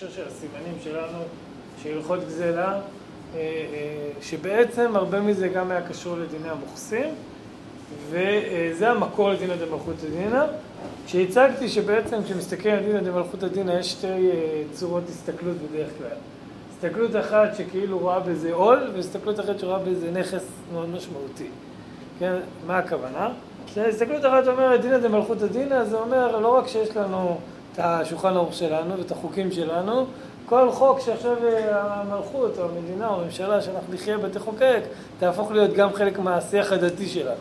בהקשר של הסימנים שלנו, של הלכות גזלה, שבעצם הרבה מזה גם היה קשור לדיני המוכסים, וזה המקור לדינא דמלכותא דינא. כשהצגתי שבעצם כשמסתכל על דינא דמלכותא דינא יש שתי צורות הסתכלות בדרך כלל. הסתכלות אחת שכאילו רואה בזה עול, והסתכלות אחת שרואה בזה נכס מאוד משמעותי. כן, מה הכוונה? כשהסתכלות אחת אומרת דינא דמלכותא דינא, זה אומר לא רק שיש לנו את השולחן ערוך שלנו ואת החוקים שלנו, כל חוק שעכשיו המלכות או המדינה או הממשלה שאנחנו נחיה ותחוקק, תהפוך להיות גם חלק מהשיח הדתי שלנו.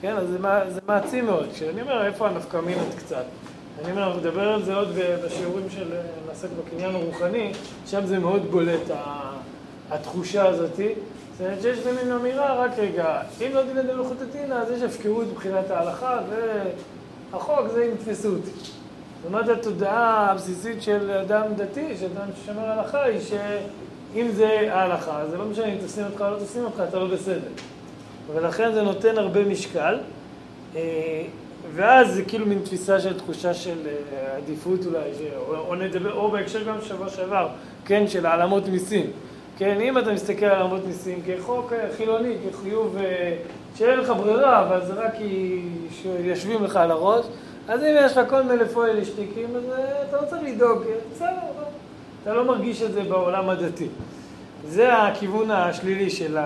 כן, אז זה מעצים מאוד. כשאני אומר איפה הנפקא מינות קצת, אני אומר, אנחנו נדבר על זה עוד בשיעורים של נעסק בקניין הרוחני, שם זה מאוד בולט התחושה הזאתי. זאת אומרת שיש במין אמירה, רק רגע, אם לא דמלכותא דינא, אז יש הפקרות מבחינת ההלכה, והחוק זה אם יתפסו אותי. אומרת, התודעה הבסיסית של אדם דתי, של אדם ששומר הלכה, היא שאם זה ההלכה, זה לא משנה אם תופסים אותך או לא תופסים אותך, אתה לא בסדר. ולכן זה נותן הרבה משקל. ואז זה כאילו מין תפיסה של תחושה של עדיפות אולי, או נדבר, או בהקשר גם שבוע שעבר, כן, של העלמות מיסים. כן, אם אתה מסתכל על העלמות מיסים כחוק חילוני, כחיוב שאין לך ברירה, אבל זה רק כי יושבים לך על הראש, אז אם יש לך כל מיני פועל שטיקים, אז אתה לא צריך לדאוג, בסדר, אתה לא מרגיש את זה בעולם הדתי. זה הכיוון השלילי של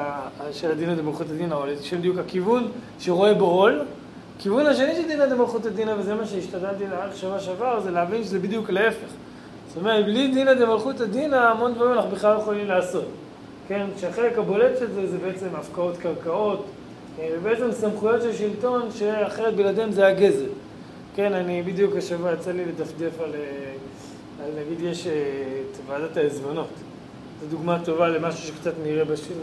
הדינא דמלכותא דינא, או לשם דיוק הכיוון שרואה בו עול. הכיוון השני של דינא דמלכותא דינא, וזה מה שהשתדלתי להערך שבוע שעבר, זה להבין שזה בדיוק להפך. זאת אומרת, בלי דינא דמלכותא דינא, המון דברים אנחנו בכלל לא יכולים לעשות. כן, שהחלק הבולט של זה, זה בעצם הפקעות קרקעות, ובעצם סמכויות של שלטון, שאחרת בלעדיהם זה הגזל. כן, אני בדיוק השבוע יצא לי לדפדף על, על נגיד יש את ועדת העזבונות. זו דוגמה טובה למשהו שקצת נראה בשיעור,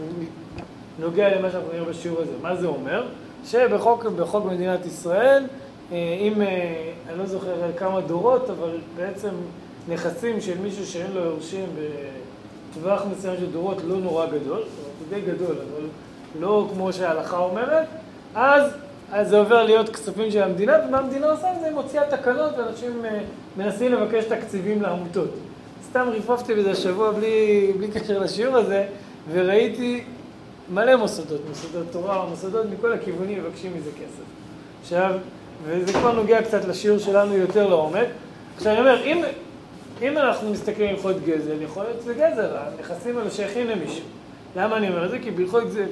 נוגע למה שאנחנו נראה בשיעור הזה. מה זה אומר? שבחוק בחוק מדינת ישראל, אם, אני לא זוכר כמה דורות, אבל בעצם נכסים של מישהו שאין לו יורשים בטווח מסוים של דורות לא נורא גדול, זה די גדול, אבל לא כמו שההלכה אומרת, אז, אז זה עובר להיות כספים של המדינה, ומה המדינה עושה? זה מוציאה תקנות, ואנשים מנסים לבקש תקציבים לעמותות. סתם ריפפתי בזה השבוע בלי, בלי קשר לשיעור הזה, וראיתי מלא מוסדות, מוסדות תורה, מוסדות מכל הכיוונים מבקשים מזה כסף. עכשיו, וזה כבר נוגע קצת לשיעור שלנו יותר לעומק. עכשיו אני אומר, אם, אם אנחנו מסתכלים על הלכות גזל, יכול להיות שזה גזל, הנכסים האלה שייכים למישהו. למה אני אומר את זה? כי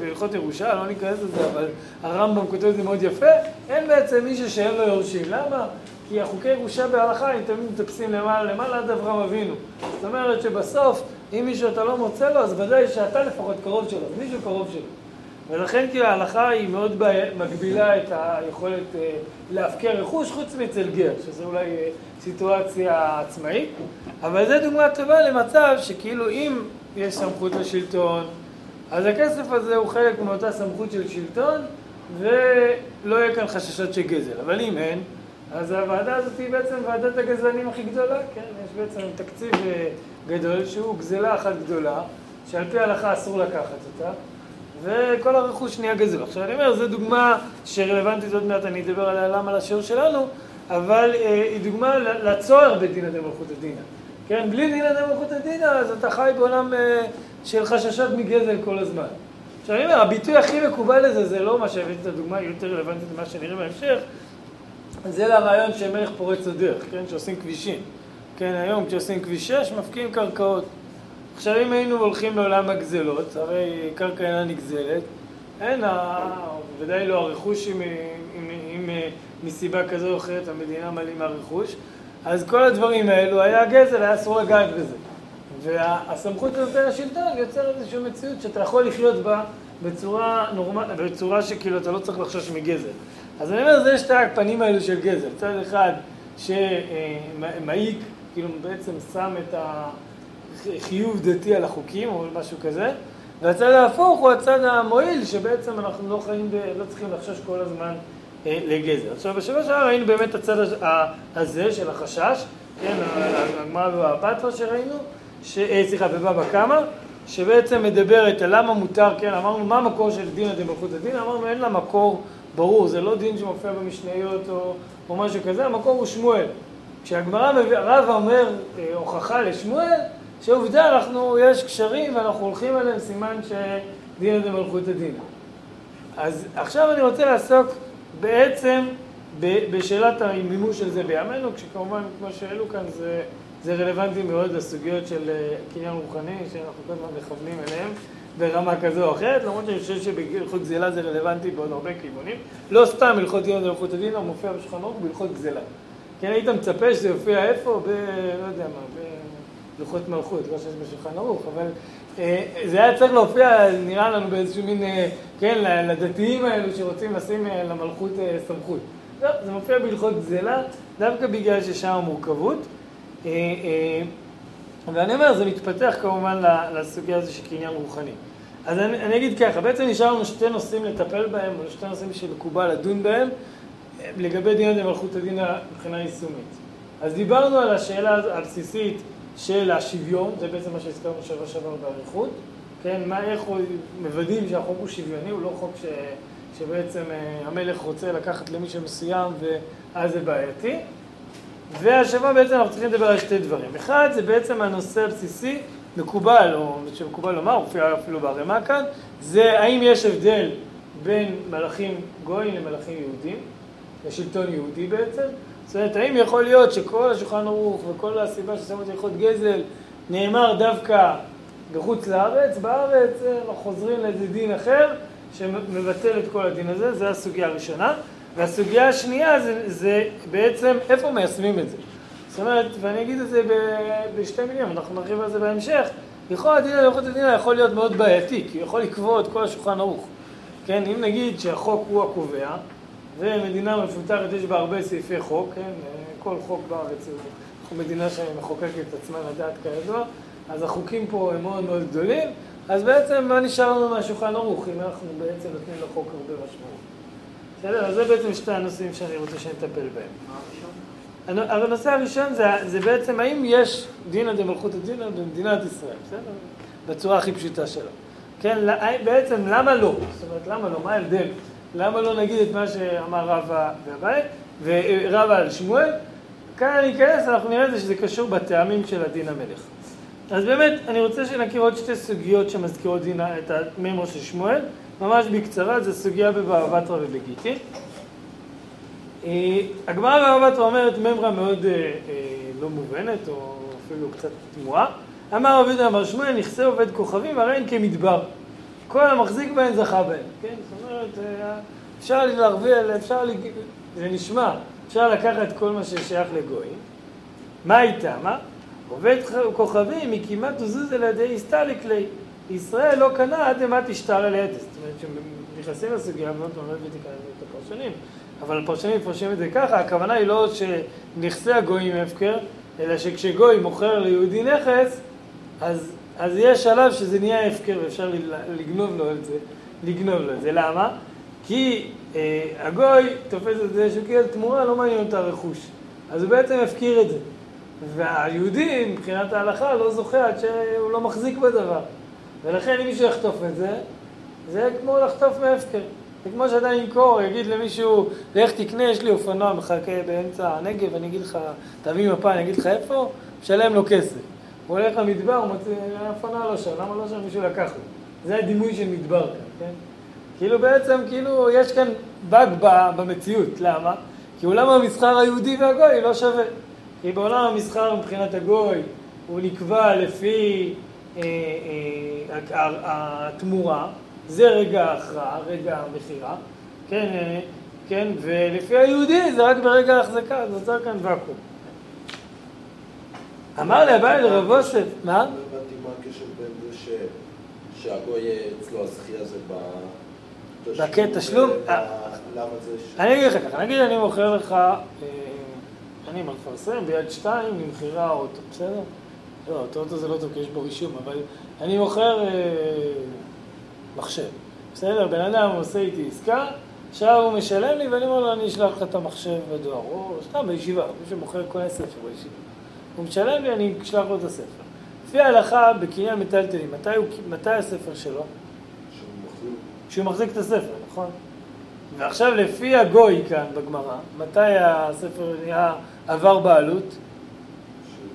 בהלכות ירושה, לא ניכנס לזה, אבל הרמב"ם כותב את זה מאוד יפה, אין בעצם מישהו שאין לו יורשים. למה? כי החוקי ירושה בהלכה הם תמיד מטפסים למעלה למעלה עד אברהם אבינו. זאת אומרת שבסוף, אם מישהו אתה לא מוצא לו, אז ודאי שאתה לפחות קרוב שלו, מישהו קרוב שלו. ולכן כאילו ההלכה היא מאוד מגבילה את היכולת להפקר רכוש חוץ מאצל גר, שזה אולי סיטואציה עצמאית, אבל זו דוגמה טובה למצב שכאילו אם יש סמכות לשלטון, אז הכסף הזה הוא חלק מאותה סמכות של שלטון, ולא יהיה כאן חששות של גזל. אבל אם אין, אז הוועדה הזאת היא בעצם ועדת הגזלנים הכי גדולה, כן? יש בעצם תקציב גדול שהוא גזלה אחת גדולה, שעל פי ההלכה אסור לקחת אותה, וכל הרכוש נהיה גזל. עכשיו אני אומר, זו דוגמה שרלוונטית עוד מעט, אני אדבר עליה למה לשיעור שלנו, אבל אה, היא דוגמה לצוהר בדינא דמלכותא דינא. כן? בלי דינא דמלכותא דינא, אז אתה חי בעולם אה, של חששות מגזל כל הזמן. עכשיו אני אומר, הביטוי הכי מקובל לזה, זה לא מה שהבאתי את הדוגמה, היא יותר רלוונטית ממה שנראה בהמשך, זה לרעיון שמלך פורץ הדרך, כן? שעושים כבישים. כן, היום כשעושים כביש 6, מפקיעים קרקעות. עכשיו, אם היינו הולכים לעולם הגזלות, הרי קרקע אינה נגזלת, אין, ודאי לא הרכוש, אם, אם, אם מסיבה כזו או אחרת המדינה מעלימה רכוש, אז כל הדברים האלו, היה גזל, היה אסור לגעת בזה. והסמכות הזאת לשלטון יוצר איזושהי מציאות שאתה יכול לחיות בה בצורה נורמלית, בצורה שכאילו אתה לא צריך לחשוש מגזל. אז אני אומר, זה שתי הפנים האלו של גזל. צד אחד שמעיק, כאילו בעצם שם את החיוב דתי על החוקים או משהו כזה, והצד ההפוך הוא הצד המועיל, שבעצם אנחנו לא חיים, ב... לא צריכים לחשוש כל הזמן לגזל. עכשיו, בשבוע שעבר ראינו באמת הצד הזה של החשש, כן, הגמרא בפתווה שראינו, ש... סליחה, בבבא קמא, שבעצם מדברת על למה מותר, כן, אמרנו מה המקור של דינא דמלכותא דינא, אמרנו אין לה מקור ברור, זה לא דין שמופיע במשניות או, או משהו כזה, המקור הוא שמואל. כשהגמרא, הרב אומר אה, הוכחה לשמואל, שעובדה, אנחנו, יש קשרים ואנחנו הולכים עליהם, סימן שדין זה מלכות הדין. אז עכשיו אני רוצה לעסוק בעצם בשאלת המימוש של זה בימינו, כשכמובן, כמו שהעלו כאן, זה, זה רלוונטי מאוד לסוגיות של אה, קניין רוחני, שאנחנו כל הזמן מכוונים אליהם ברמה כזו או אחרת, למרות שאני חושב שבהלכות גזלה זה רלוונטי בעוד הרבה כיוונים. לא סתם הלכות דין והלכות הדין, הוא מופיע בשולחן ערוך בהלכות גזלה. כן, היית מצפה שזה יופיע איפה? ב... לא יודע מה, בלוחות מלכות, לא שיש בשולחן ערוך, אבל אה, זה היה צריך להופיע, נראה לנו באיזשהו מין, אה, כן, לדתיים האלו שרוצים לשים למלכות סמכות. לא, זה מופיע בהלכות גזלה, דווקא בגלל ששם המורכבות. ואני אומר, זה מתפתח כמובן לסוגיה הזו של קניין רוחני. אז אני, אני אגיד ככה, בעצם נשאר לנו שתי נושאים לטפל בהם, או שתי נושאים שמקובל לדון בהם, לגבי דין מלכות הדין מבחינה יישומית. אז דיברנו על השאלה הבסיסית של השוויון, זה בעצם מה שהזכרנו שבוע שעבר באריכות, כן, מה, איך מוודאים שהחוק הוא שוויוני, הוא לא חוק ש, שבעצם אה, המלך רוצה לקחת למישהו מסוים ואז זה בעייתי. והשבוע בעצם אנחנו צריכים לדבר על שתי דברים. אחד, זה בעצם הנושא הבסיסי, מקובל, או שמקובל לומר, הוא מופיע אפילו בערימה כאן, זה האם יש הבדל בין מלאכים גויים למלאכים יהודים, לשלטון יהודי בעצם. זאת אומרת, האם יכול להיות שכל השולחן ערוך וכל הסיבה ששמו את הלכות גזל נאמר דווקא בחוץ לארץ, בארץ אנחנו חוזרים לאיזה דין אחר שמבטל את כל הדין הזה, זו הסוגיה הראשונה. והסוגיה השנייה זה, זה בעצם איפה מיישמים את זה. זאת אומרת, ואני אגיד את זה בשתי מילים, אנחנו נרחיב על זה בהמשך, לכאורה הדין הלכות הדין יכול להיות מאוד בעייתי, כי הוא יכול לקבוע את כל השולחן ערוך. כן, אם נגיד שהחוק הוא הקובע, ומדינה מפותחת יש בה הרבה סעיפי חוק, כן, כל חוק בארץ הוא מדינה שמחוקקת את עצמה לדעת כידוע, אז החוקים פה הם מאוד מאוד גדולים, אז בעצם מה נשאר לנו מהשולחן ערוך, אם אנחנו בעצם נותנים לחוק הרבה משמעות. בסדר? אז זה בעצם שתי הנושאים שאני רוצה שנטפל בהם. הנושא הראשון זה, זה בעצם האם יש דינא דמלכות הדינא במדינת ישראל, בסדר? בצורה הכי פשוטה שלו. כן, בעצם למה לא? זאת אומרת, למה לא? מה ההבדל? למה לא נגיד את מה שאמר רבא והבית, ורבא על שמואל? כאן אני אכנס, אנחנו נראה את זה שזה קשור בטעמים של הדין המלך. אז באמת, אני רוצה שנכיר עוד שתי סוגיות שמזכירות דין, את המימור של שמואל. ממש בקצרה, זו סוגיה בבבא בתרא ובגיטין. אה, הגמרא בבבא בתרא אומרת ממרה מאוד אה, אה, לא מובנת, או אפילו קצת תמוהה. אמר רבי יהודה אמר שמואל, נכסי עובד כוכבים, הרי הן כמדבר. כל המחזיק בהן זכה בהן, כן? זאת אומרת, אפשר להרוויח, אפשר, זה נשמע, אפשר לקחת כל מה ששייך לגויים. מה איתה? מה? עובד כוכבים, היא כמעט תזוז על ידי הסתליק לי. ישראל לא קנה עד למה תשתר על עדס. זאת אומרת, כשנכנסים לסוגיה, פעם לא הבאתי כאן את הפרשנים, אבל הפרשנים מפרשים את זה ככה, הכוונה היא לא שנכסי הגויים הפקר, אלא שכשגוי מוכר ליהודי נכס, אז, אז יש שלב שזה נהיה הפקר ואפשר לגנוב לו את זה, לגנוב לו את זה. למה? כי אה, הגוי תופס את זה שהוא קיבל תמורה, לא מעניין אותו הרכוש. אז הוא בעצם הפקיר את זה. והיהודי, מבחינת ההלכה, לא זוכה עד שהוא לא מחזיק בדבר. ולכן אם מישהו יחטוף את זה, זה כמו לחטוף מהפקר. זה כמו שאתה ימכור, יגיד למישהו, לך תקנה, יש לי אופנוע מחכה באמצע הנגב, אני אגיד לך, תביא מפה, אני אגיד לך איפה, משלם לו כסף. הוא הולך למדבר, הוא מוצא, האופנוע לא שם, למה לא שם? מישהו לקח לו. זה הדימוי של מדבר כאן, כן? כאילו בעצם, כאילו, יש כאן באג במציאות, למה? כי עולם המסחר היהודי והגוי לא שווה. כי בעולם המסחר מבחינת הגוי, הוא נקבע לפי התמורה, זה רגע ההכרעה, רגע המכירה, כן, אה, כן, ולפי היהודי זה רק ברגע ההחזקה, זה נוצר כאן ואקום. אמר הבעל לרב אוסף, מה? לא הבנתי מה הקשר בין זה שהגוי אצלו הזכייה זה ב... בתשלום? למה זה... אני אגיד לך ככה, נגיד אני מוכר לך, אני מפרסם ביד שתיים למכירה אוטו, בסדר? לא, אותו זה לא טוב כי יש בו רישום, אבל אני מוכר אה, מחשב. בסדר, בן אדם עושה איתי עסקה, עכשיו הוא משלם לי ואני אומר לו, אני אשלח לך את המחשב בדואר, או סתם בישיבה, מי שמוכר קונה ספר בישיבה. הוא משלם לי, אני אשלח לו את הספר. לפי ההלכה, בקניין מטלטלים, מתי, מתי הספר שלו? כשהוא מחזיק את הספר, נכון? ועכשיו לפי הגוי כאן בגמרא, מתי הספר נהיה עבר בעלות?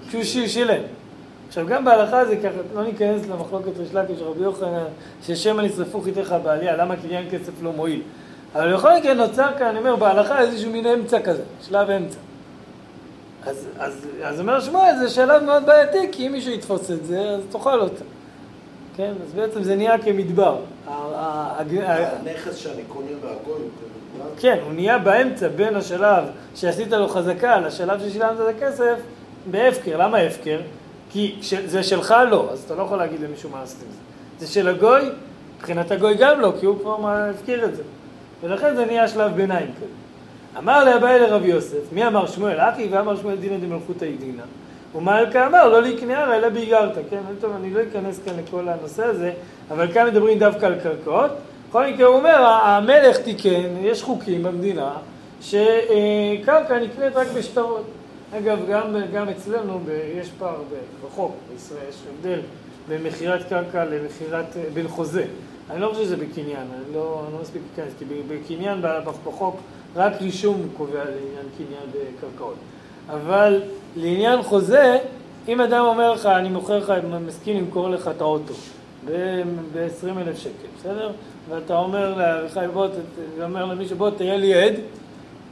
כשהוא שילם. עכשיו גם בהלכה זה ככה, לא ניכנס למחלוקת ריש לקיש רבי יוחנן, ששמא נשרפו חיתיך בעלייה, למה קניין כסף לא מועיל. אבל בכל מקרה נוצר כאן, אני אומר, בהלכה איזשהו מין אמצע כזה, שלב אמצע. אז, אז, אז אומר שמואל, זה שלב מאוד בעייתי, כי אם מישהו יתפוס את זה, אז תאכל אותה. כן, אז בעצם זה נהיה כמדבר. הנכס שאני קונה מהגוי כן, הוא נהיה באמצע בין השלב שעשית לו חזקה לשלב ששילמת את הכסף בהפקר. למה הפקר? כי זה שלך לא, אז אתה לא יכול להגיד למישהו מה עשית עם זה. זה של הגוי, מבחינת הגוי גם לא, כי הוא כבר הפקיר את זה. ולכן זה נהיה שלב ביניים כזה. אמר לאביי לרב יוסף, מי אמר שמואל אחי ואמר שמואל דינא דמלכותא דינא. ומלכה אמר לא להיקנערה אלא באיגרתא, כן? טוב, אני לא אכנס כאן לכל הנושא הזה, אבל כאן מדברים דווקא על קרקעות. בכל מקרה הוא אומר, המלך תיקן, יש חוקים במדינה, שקרקע נקנית רק בשטרות. אגב, גם, גם אצלנו יש פער בחוק בישראל, יש הבדל בין מכירת קרקע למכירת, בין חוזה. אני לא חושב שזה בקניין, אני לא, אני לא מספיק להיכנס, כי בקניין בחוק רק רישום קובע לעניין קניין בקרקעות. אבל לעניין חוזה, אם אדם אומר לך, אני מוכר לך, מסכים למכור לך את האוטו ב-20 אלף שקל, בסדר? ואתה אומר לאביחי, בוא, אומר למישהו, בוא תהיה לי עד,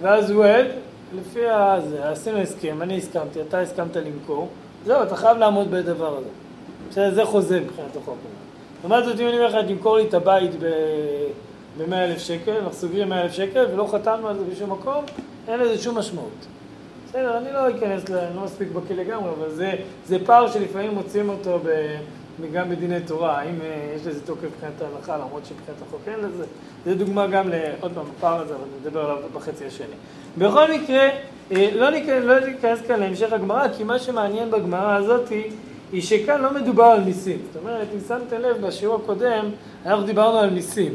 ואז הוא עד, לפי זה, עשינו הסכם, אני הסכמתי, אתה הסכמת למכור, זהו, אתה חייב לעמוד בדבר הזה. בסדר, זה חוזה מבחינת החוק. לעומת זאת, אם אני אומר לך, תמכור לי את הבית ב-100 אלף שקל, אנחנו סוגרים 100 אלף שקל ולא חתמנו על זה בשום מקום, אין לזה שום משמעות. בסדר, אני לא אכנס, אני לא מספיק בקיא לגמרי, אבל זה, זה פער שלפעמים מוצאים אותו ב, גם בדיני תורה, האם אה, יש לזה תוקף מבחינת ההלכה, למרות שמבחינת החוק אין לזה. זה דוגמה גם, לעוד פעם, הפער הזה, אבל נדבר עליו בחצי השני. בכל מקרה, אה, לא לא ניכנס כאן להמשך הגמרא, כי מה שמעניין בגמרא הזאת היא שכאן לא מדובר על מיסים. זאת אומרת, אם שמתם לב, בשיעור הקודם אנחנו דיברנו על מיסים.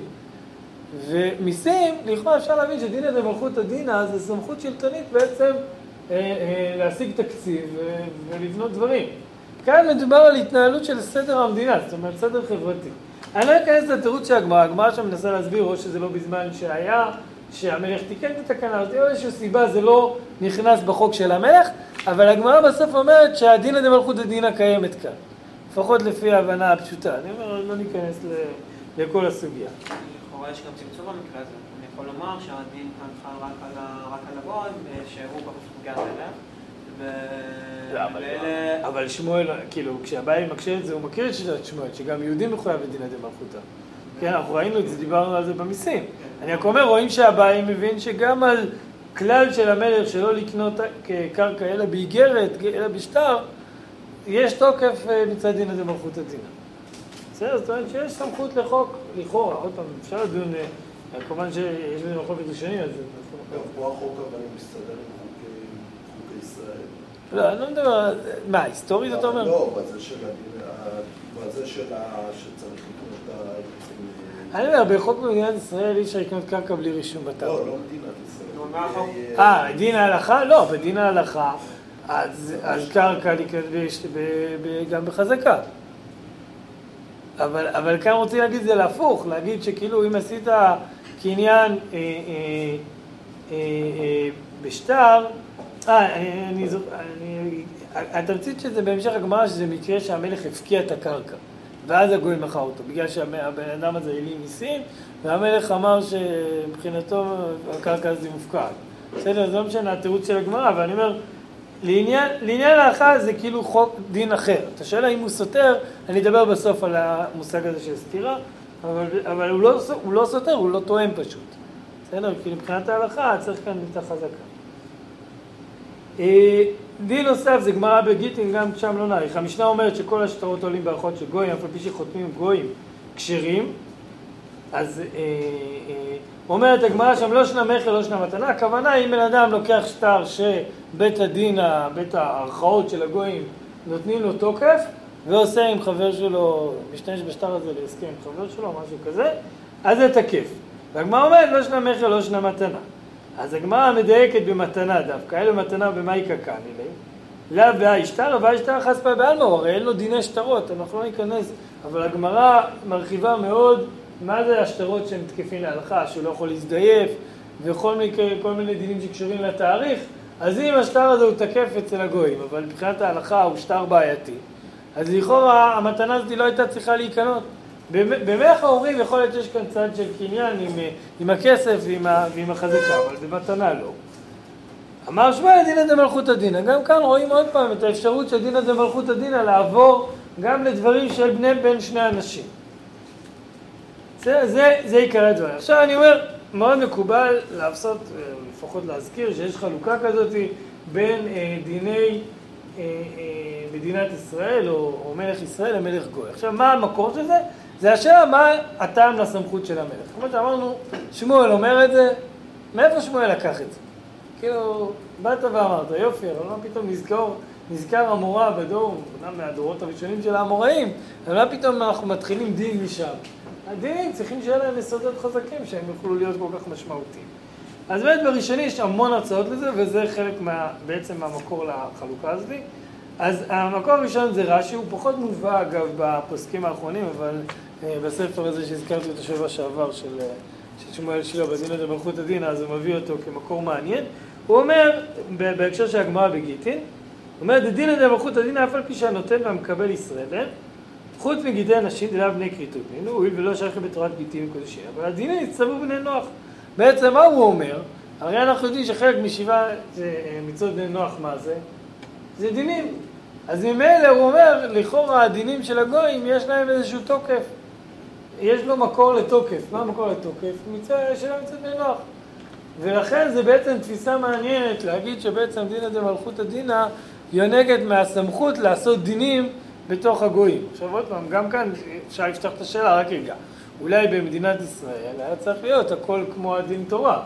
ומיסים, לכאורה אפשר להבין שדינא דמלכותא דינא זה סמכות שלטונית בעצם אה, אה, להשיג תקציב ולבנות דברים. כאן מדובר על התנהלות של סדר המדינה, זאת אומרת סדר חברתי. אני לא אכנס לתירוץ של הגמרא, הגמרא שם מנסה להסביר או שזה לא בזמן שהיה, שהמלך תיקן את התקנה הזאת, או איזושהי סיבה זה לא נכנס בחוק של המלך, אבל הגמרא בסוף אומרת שהדינא דמלכותא דינא קיימת כאן. לפחות לפי ההבנה הפשוטה. אני אומר, לא ניכנס לכל הסוגיה. לכאורה יש גם צמצום במקרה הזה. אני יכול לומר שהדין כאן חל רק על הגוי, שהוא בפסוק המלך. לא, אבל שמואל, כאילו, כשהבעיה מקשה את זה, הוא מכיר את שיטת שמואל, שגם יהודים מחויב בדינא דמלכותא. כן, אנחנו ראינו את זה, דיברנו על זה במיסים. אני רק אומר, רואים שהבעיה מבין שגם על כלל של המלך שלא לקנות קרקע אלא באיגרת, אלא בשטר, יש תוקף אה, מצד דינא דמלכותא דינא. בסדר, זאת אומרת שיש סמכות לחוק, לכאורה, עוד פעם, אפשר לדון, אה, כמובן שיש בזה מחלוקת ראשונים, אז... פה החוק אבל מסתדר עם. לא, אני לא מדבר, מה, היסטורית אתה אומר? לא, בזה של בזה שצריך לקנות את העצים. אני אומר, בחוק במדינת ישראל אי אפשר לקנות קרקע בלי רישום בטאבו. לא, לא מדינת ישראל. אה, דין ההלכה? לא, בדין ההלכה, אז קרקע נקראת גם בחזקה. אבל, אבל כאן רוצים להגיד זה להפוך, להגיד שכאילו אם עשית קניין אה, אה, אה, אה, בשטר, אה, אני זוכר, התמצית של זה בהמשך הגמרא שזה מקרה שהמלך הפקיע את הקרקע ואז הגוי מכר אותו, בגלל שהבן אדם הזה העלים מיסים והמלך אמר שמבחינתו הקרקע הזה מופקעת. בסדר, זה לא משנה התירוץ של הגמרא, אבל אני אומר, לעניין, ההלכה זה כאילו חוק דין אחר. אתה שואל האם הוא סותר, אני אדבר בסוף על המושג הזה של סתירה, אבל, אבל הוא, לא, הוא לא סותר, הוא לא תואם פשוט. בסדר? כי מבחינת ההלכה צריך כאן מיטה חזקה. אה, דין נוסף זה גמרא בגיטין, גם שם לא נאריך. המשנה אומרת שכל השטרות עולים בארוחות של גויים, אף על פי שחותמים גויים כשרים, אז אה, אה, אומרת הגמרא שם לא שנה מכר, לא שנה מתנה, הכוונה אם בן אדם לוקח שטר שבית הדין, בית הערכאות של הגויים נותנים לו תוקף ועושה עם חבר שלו, משתמש בשטר הזה להסכם עם חבר שלו, משהו כזה, אז זה תקף. והגמרא אומרת לא שנה מכר, לא שנה מתנה. אז הגמרא מדייקת במתנה דווקא, אלו מתנה במאי קקני לי. לאו ואי שטר חספא בעלמא, הרי אין לו דיני שטרות, אנחנו לא ניכנס, אבל הגמרא מרחיבה מאוד מה זה השטרות שהם תקפים להלכה, שהוא לא יכול להזדייף, וכל מיני, מיני דינים שקשורים לתאריך, אז אם השטר הזה הוא תקף אצל הגויים, אבל מבחינת ההלכה הוא שטר בעייתי, אז לכאורה המתנה הזאת לא הייתה צריכה להיקנות. במלך ההורים יכול להיות שיש כאן צד של קניין עם, עם הכסף ועם, ה, ועם החזקה, אבל במתנה לא. אמר שמואל דינא דמלכותא דינא, גם כאן רואים עוד פעם את האפשרות של דינא דמלכותא דינא לעבור גם לדברים של בני בין שני אנשים. זה, זה, זה עיקר הדברים. עכשיו אני אומר, מאוד מקובל לעשות, אה, לפחות להזכיר, שיש חלוקה כזאת בין אה, דיני אה, אה, מדינת ישראל או, או מלך ישראל למלך גוי. עכשיו, מה המקור של זה? זה השאלה מה הטעם לסמכות של המלך. כמו שאמרנו, שמואל אומר את זה, מאיפה שמואל לקח את זה? כאילו, באת ואמרת, יופי, אבל מה פתאום נזכור, נזכר המורה בדור, אומנם מהדורות הראשונים של האמוראים, אבל מה פתאום אנחנו מתחילים דין משם? הדינים צריכים שיהיה להם יסודות חזקים שהם יוכלו להיות כל כך משמעותיים. אז באמת בראשוני יש המון הצעות לזה, וזה חלק מה, בעצם מהמקור לחלוקה הזאת. אז המקור הראשון זה רש"י, הוא פחות מובא אגב בפוסקים האחרונים, אבל בספר הזה שהזכרתי אותו שבוע שעבר של, אה, שמואל שילה בדין הזה מלכות הדין, אז הוא מביא אותו כמקור מעניין. הוא אומר, בהקשר של הגמרא בגיטין, הוא אומר, דדין הזה מלכות הדין אף על פי שהנותן והמקבל ישראלים, חוץ מגידי הנשים דלה בני כריתות ממנו, הואיל ולא שייכים בתורת גיטין קודשי, אבל הדין הצטוו בני נוח. בעצם מה הוא אומר? הרי אנחנו יודעים שחלק משבעה אה, מצוות בני נוח מה זה? זה דינים. אז ממילא הוא אומר, לכאורה הדינים של הגויים יש להם איזשהו תוקף. יש לו מקור לתוקף. מה המקור לתוקף? מצווה של מצוות בני. ולכן זה בעצם תפיסה מעניינת להגיד שבעצם דינא דמלכותא דינא יונקת מהסמכות לעשות דינים בתוך הגויים. עכשיו עוד פעם, גם כאן אפשר לפתוח את השאלה, רק רגע. אולי במדינת ישראל היה צריך להיות הכל כמו הדין תורה.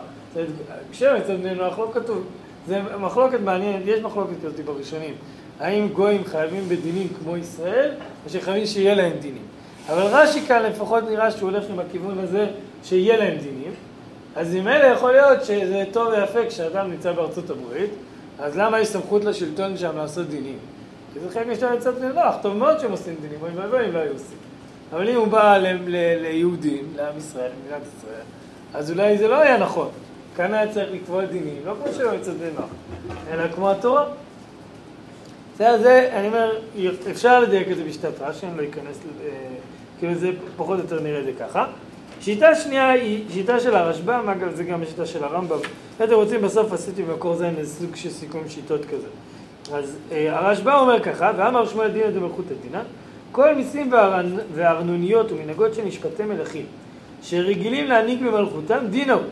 כשאצל בני נוח לא כתוב. זה מחלוקת מעניינת, יש מחלוקת כזאת בראשונים. האם גויים חייבים בדינים כמו ישראל, או שחייבים שיהיה להם דינים. אבל רש"י כאן לפחות נראה שהוא הולך עם הכיוון הזה שיהיה להם דינים. אז אלה יכול להיות שזה טוב ויפה כשאדם נמצא בארצות הברית, אז למה יש סמכות לשלטון שם לעשות דינים? כי זה חלק משם לצאת נוח, טוב מאוד שהם עושים דינים, אוי ואבוי אם לא היו עושים. אבל אם הוא בא ל- ל- ליהודים, לעם ישראל, למדינת ישראל, אז אולי זה לא היה נכון. כאן היה צריך לקבוע דינים, לא כמו שלא יצאת נוח, אלא כמו התורה. זה, זה, אני אומר, אפשר לדייק את זה בשיטת רש"י, אני לא אכנס, אה, כאילו זה פחות או יותר נראה זה ככה. שיטה שנייה היא שיטה של הרשב"ם, אגב זה גם השיטה של הרמב"ם. אם אתם רוצים בסוף עשיתי במקור זה איזה סוג של סיכום שיטות כזה. אז אה, הרשב"ם אומר ככה, ואמר שמואל דינא דמלכותא דינא, כל מיסים וארנוניות ומנהגות של משפטי מלכים, שרגילים להעניק במלכותם, דין הוא,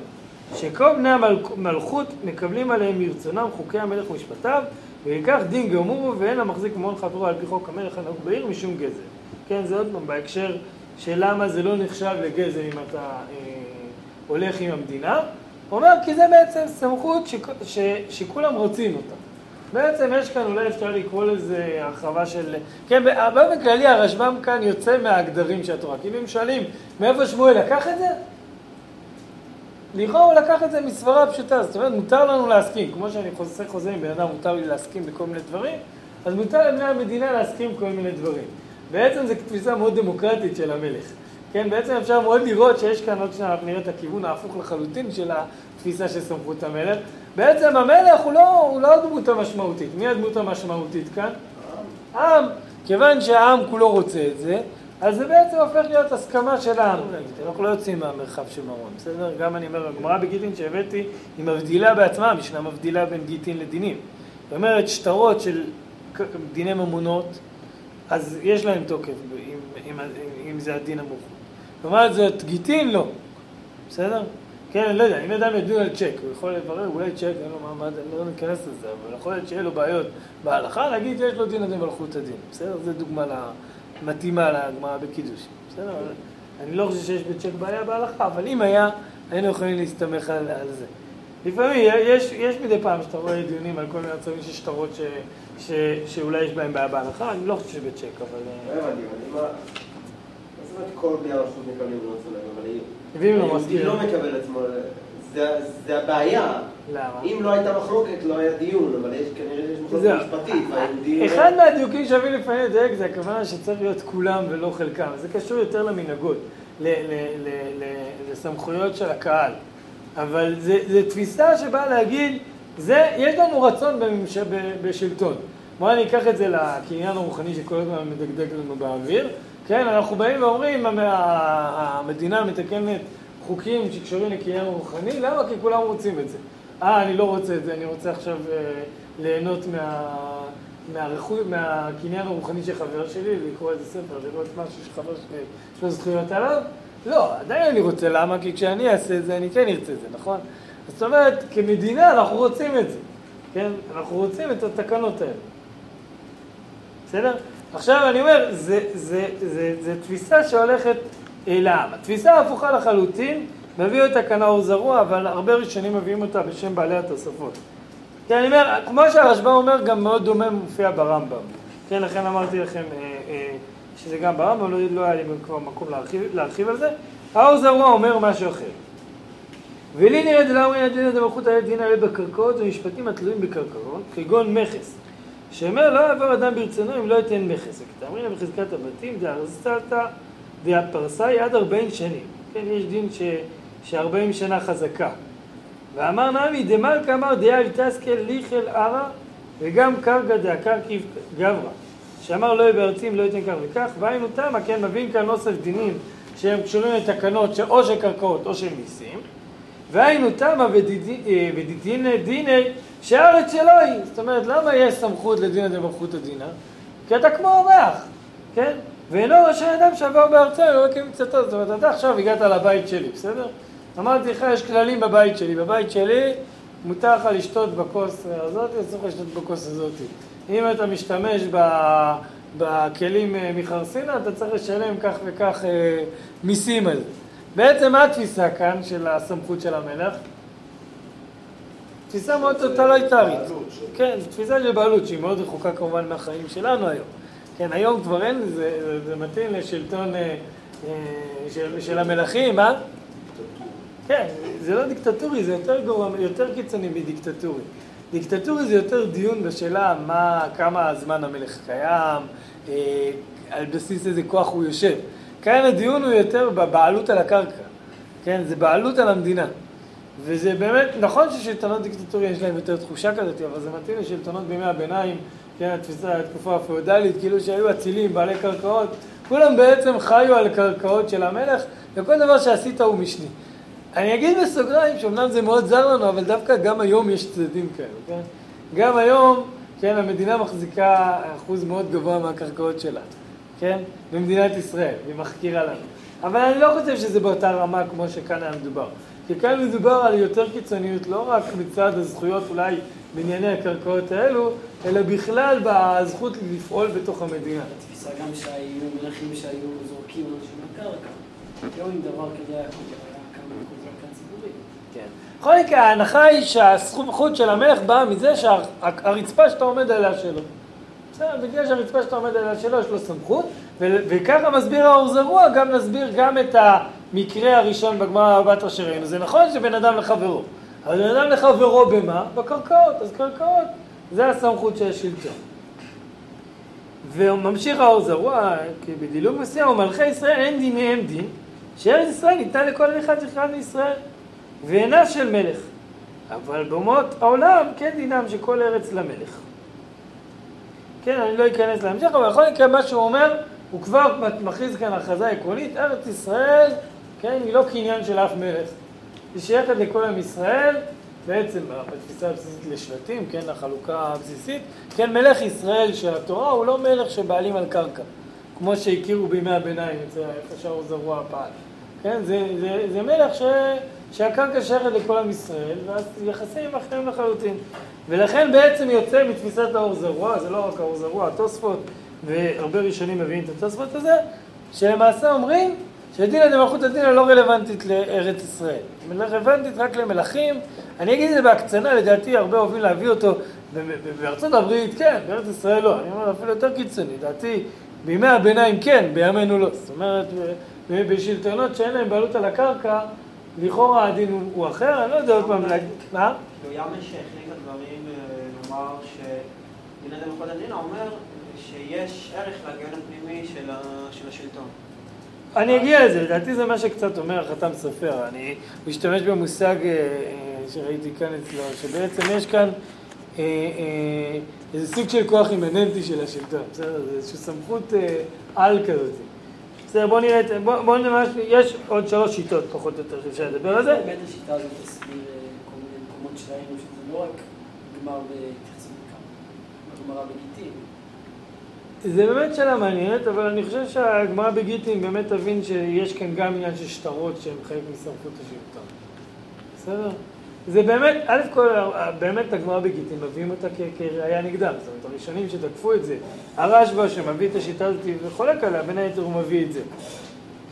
שכל בני המלכות מקבלים עליהם מרצונם חוקי המלך ומשפטיו, ולכך דין גמור ואין המחזיק ממון חברו על פי חוק המלך הנהוג בעיר משום גזל. כן, זה עוד פעם בהקשר של למה זה לא נחשב לגזל אם אתה אה, הולך עם המדינה. הוא אומר כי זה בעצם סמכות ש, ש, שכולם רוצים אותה. בעצם יש כאן, אולי אפשר לקרוא לזה הרחבה של... כן, באופן כללי הרשב"ם כאן יוצא מהגדרים של התורה. כאילו אם שואלים, מאיפה שמואל לקח את זה? לכאורה הוא לקח את זה מסברה פשוטה, זאת אומרת, מותר לנו להסכים, כמו שאני עושה חוזה עם בן אדם, מותר לי להסכים בכל מיני דברים, אז מותר לבני המדינה להסכים בכל מיני דברים. בעצם זו תפיסה מאוד דמוקרטית של המלך. כן, בעצם אפשר מאוד לראות שיש כאן, עוד אנחנו נראה את הכיוון ההפוך לחלוטין של התפיסה של סמכות המלך. בעצם המלך הוא לא, הוא לא הדמות המשמעותית. מי הדמות המשמעותית כאן? העם. כיוון שהעם כולו רוצה את זה, אז זה בעצם הופך להיות הסכמה של העם. אנחנו לא יוצאים מהמרחב של מרון, בסדר? גם אני אומר, הגמרא בגיטין שהבאתי, היא מבדילה בעצמה, המשנה מבדילה בין גיטין לדינים. זאת אומרת, שטרות של דיני ממונות, אז יש להם תוקף, אם, אם, אם זה הדין המוכר. לעומת זאת, גיטין לא, בסדר? כן, אני לא יודע, אם אדם ידון על צ'ק, הוא יכול לברר, אולי צ'ק, אין לו מעמד, אני לא ניכנס לזה, אבל יכול להיות שיהיה לו בעיות בהלכה, להגיד יש לו דין הדין מלכות הדין, בסדר? זו דוגמה מתאימה לגמרא בקידוש, בסדר? אני לא חושב שיש בצ'ק בעיה בהלכה, אבל אם היה, היינו יכולים להסתמך על, על זה. לפעמים יש, יש מדי פעם שאתה רואה דיונים על כל מיני מצבים של שטרות ש, ש, שאולי יש בהם בעיה בהלכה, אני לא חושב שבצ'ק, אבל... לא הבנתי, מה זאת אומרת כל בני הרשות מקבלים לא אבל לא היא? לא מקבל עצמו, זה- הבעיה. למה? אם לא הייתה מחלוקת, לא היה דיון, אבל יש כנראה שיש מחלוקת. משפטית, והיהודים... אחד מהדיוקים שאוהבים לפעמים לדייק זה הכוונה שצריך להיות כולם ולא חלקם. זה קשור יותר למנהגות. לסמכויות של הקהל. אבל זה תפיסה שבאה להגיד, זה, יש לנו רצון בממש... ב, בשלטון. בואו אני אקח את זה לקניין הרוחני שכל הזמן מדגדג לנו באוויר. כן, אנחנו באים ואומרים, המדינה מתקנת חוקים שקשורים לקניין רוחני, למה? כי כולם רוצים את זה. אה, אני לא רוצה את זה, אני רוצה עכשיו אה, ליהנות מה... מהרכו... מהקניין הרוחני של חבר שלי, לקרוא איזה ספר, לראות משהו שחבר שלי יש לו זכויות עליו? לא, עדיין אני רוצה, למה? כי כשאני אעשה את זה, אני כן ארצה את זה, נכון? זאת אומרת, כמדינה אנחנו רוצים את זה, כן? אנחנו רוצים את התקנות האלה. בסדר? עכשיו אני אומר, זה, זה, זה, זה תפיסה שהולכת אה, לעם. התפיסה ההפוכה לחלוטין, מביא אותה כאן האור זרוע, אבל הרבה ראשונים מביאים אותה בשם בעלי התוספות. כן, אני אומר, כמו שהרשב"א אומר, גם מאוד דומה מופיע ברמב"ם. כן, לכן אמרתי לכם אה, אה, שזה גם ברמב"ם, לא, לא היה לי כבר מקום להרחיב, להרחיב על זה. האור זרוע אומר משהו אחר. ולי נראה דלאמרי הדין דמלכות היה דין הרי בקרקעות ומשפטים התלויים בקרקעות, כגון מכס. שאומר לא יעבור אדם ברצונו אם לא ייתן מכס. וכתאמרינא בחזקת הבתים דארזתא דאפרסאי עד ארבעים שנים. כן, יש דין. שארבעים שנה חזקה. ואמר נמי דמלכא אמר דאל תסכל ליכל ערא וגם קרקא דאקרקיב גברא. שאמר לא יהיה בארצי אם לא ייתן כך וכך, והיינו תמה, כן, מבין כאן אוסף דינים שהם קשורים לתקנות או של קרקעות או של מיסים. והיינו תמה ודידין דיני שהארץ שלו היא. זאת אומרת, למה יש סמכות לדינא דמלכות הדינה? כי אתה כמו אורח, כן? ואינו רשאי אדם שעבר בארצו, לא יקים קצתו. זאת אומרת, אתה עכשיו הגעת לבית שלי, בסדר? אמרתי לך, יש כללים בבית שלי. בבית שלי מותר לך לשתות בכוס הזאת, אסור לך לשתות בכוס הזאת. אם אתה משתמש ב... בכלים אה, מחרסינה, אתה צריך לשלם כך וכך אה, מיסים על זה. בעצם מה התפיסה כאן של הסמכות של המלך? תפיסה מאוד טוטליטרית. כן, תפיסה של בעלות שהיא מאוד רחוקה כמובן מהחיים שלנו היום. כן, היום כבר אין, זה, זה, זה מתאים לשלטון אה, אה, של, של המלכים, אה? כן, זה לא דיקטטורי, זה יותר גרוע, יותר קיצוני מדיקטטורי. דיקטטורי זה יותר דיון בשאלה מה, כמה זמן המלך קיים, אה, על בסיס איזה כוח הוא יושב. כאן הדיון הוא יותר בבעלות על הקרקע, כן, זה בעלות על המדינה. וזה באמת, נכון ששלטונות דיקטטוריים יש להם יותר תחושה כזאת, אבל זה מתאים לשלטונות בימי הביניים, כן, התפיסה, התקופה הפאודלית, כאילו שהיו אצילים, בעלי קרקעות, כולם בעצם חיו על קרקעות של המלך, וכל דבר שעשית הוא משני. אני אגיד בסוגריים שאומנם זה מאוד זר לנו, אבל דווקא גם היום יש צדדים כאלה, כן? גם היום, כן, המדינה מחזיקה אחוז מאוד גבוה מהקרקעות שלה, כן? במדינת ישראל, היא מחכירה לנו. אבל אני לא חושב שזה באותה רמה כמו שכאן היה מדובר. כי כאן מדובר על יותר קיצוניות, לא רק מצד הזכויות אולי בענייני הקרקעות האלו, אלא בכלל בזכות לפעול בתוך המדינה. התפיסה גם שהיו מלכים שהיו זורקים אנשים מהקרקע. לא עם דבר כזה היה ציבורית. כן. בכל מקרה, ההנחה היא שהסמכות של המלך באה מזה שהרצפה שאתה עומד עליה שלו. בסדר, בגלל שהרצפה שאתה עומד עליה שלו, יש לו סמכות, וככה מסביר האור זרוע, גם נסביר גם את המקרה הראשון בגמרא בת אשר ראינו. זה נכון שבן אדם לחברו, אבל בן אדם לחברו במה? בקרקעות. אז קרקעות, זה הסמכות של השלטון. וממשיך האור זרוע, כי בדילוג מסוים, ומלכי ישראל אין דיניהם דין, שארץ ישראל ניתנה לכל אחד ואחד מישראל, ואינה של מלך. אבל באומות העולם כן דינם שכל ארץ למלך. כן, אני לא אכנס להמשך, אבל בכל מקרה מה שהוא אומר, הוא כבר מכריז כאן הכרזה עקרונית, ארץ ישראל, כן, היא לא קניין של אף מלך. היא שייכת לכל עם ישראל, בעצם בתפיסה הבסיסית לשבטים, כן, החלוקה הבסיסית, כן, מלך ישראל של התורה הוא לא מלך שבעלים על קרקע, כמו שהכירו בימי הביניים, איפה שהאור זרוע פעל. כן, זה, זה, זה מלך ש, שהקרקע שייכת לכל עם ישראל, ואז יחסים אחרים לחלוטין. ולכן בעצם יוצא מתפיסת האור זרוע, זה לא רק האור זרוע, התוספות, והרבה ראשונים מביאים את התוספות הזה, שלמעשה אומרים שדינא דמלכות הדינא לא רלוונטית לארץ ישראל. היא רלוונטית רק למלכים. אני אגיד את זה בהקצנה, לדעתי הרבה אוהבים להביא אותו. בארצות הברית כן, בארץ ישראל לא. אני אומר אפילו יותר קיצוני, לדעתי בימי הביניים כן, בימינו לא. זאת אומרת, בשלטונות שאין להם בעלות על הקרקע, לכאורה הדין הוא, הוא אחר, אני לא יודע עוד פעם להגיד, מה? כאילו ימש שהחליט הדברים, אה, נאמר שדינא דמלכות הדינא אומר שיש ערך להגן הפנימי של ה- של השלטון. אני אגיע לזה, לדעתי זה מה שקצת אומר החתם סופר. אני משתמש במושג אה, אה, שראיתי כאן אצלו, שבעצם יש כאן אה, אה, איזה סוג של כוח אימננטי של השלטון, בסדר? זה איזושהי סמכות אה, על כזאת. בסדר, בואו נראה, את- בואו בוא נראה, יש עוד שלוש שיטות פחות או יותר שאפשר לדבר על זה. באמת השיטה הזאת תסביר אה, כל מיני מקומות שראינו שזה לא רק גמר בהתייחסות לכמה, הגמרא בגיטין. זה באמת שאלה מעניינת, אבל אני חושב שהגמרא בגיטין באמת תבין שיש כאן גם עניין של שטרות שהם חלק מסמכות השלטון. בסדר? זה באמת, א' כל, באמת הגמרא בגיטין מביאים אותה כ- כראיה נגדם. זאת אומרת, הראשונים שתקפו את זה, הרשב"א שמביא את השיטה הזאת וחולק עליה, בין היתר הוא מביא את זה.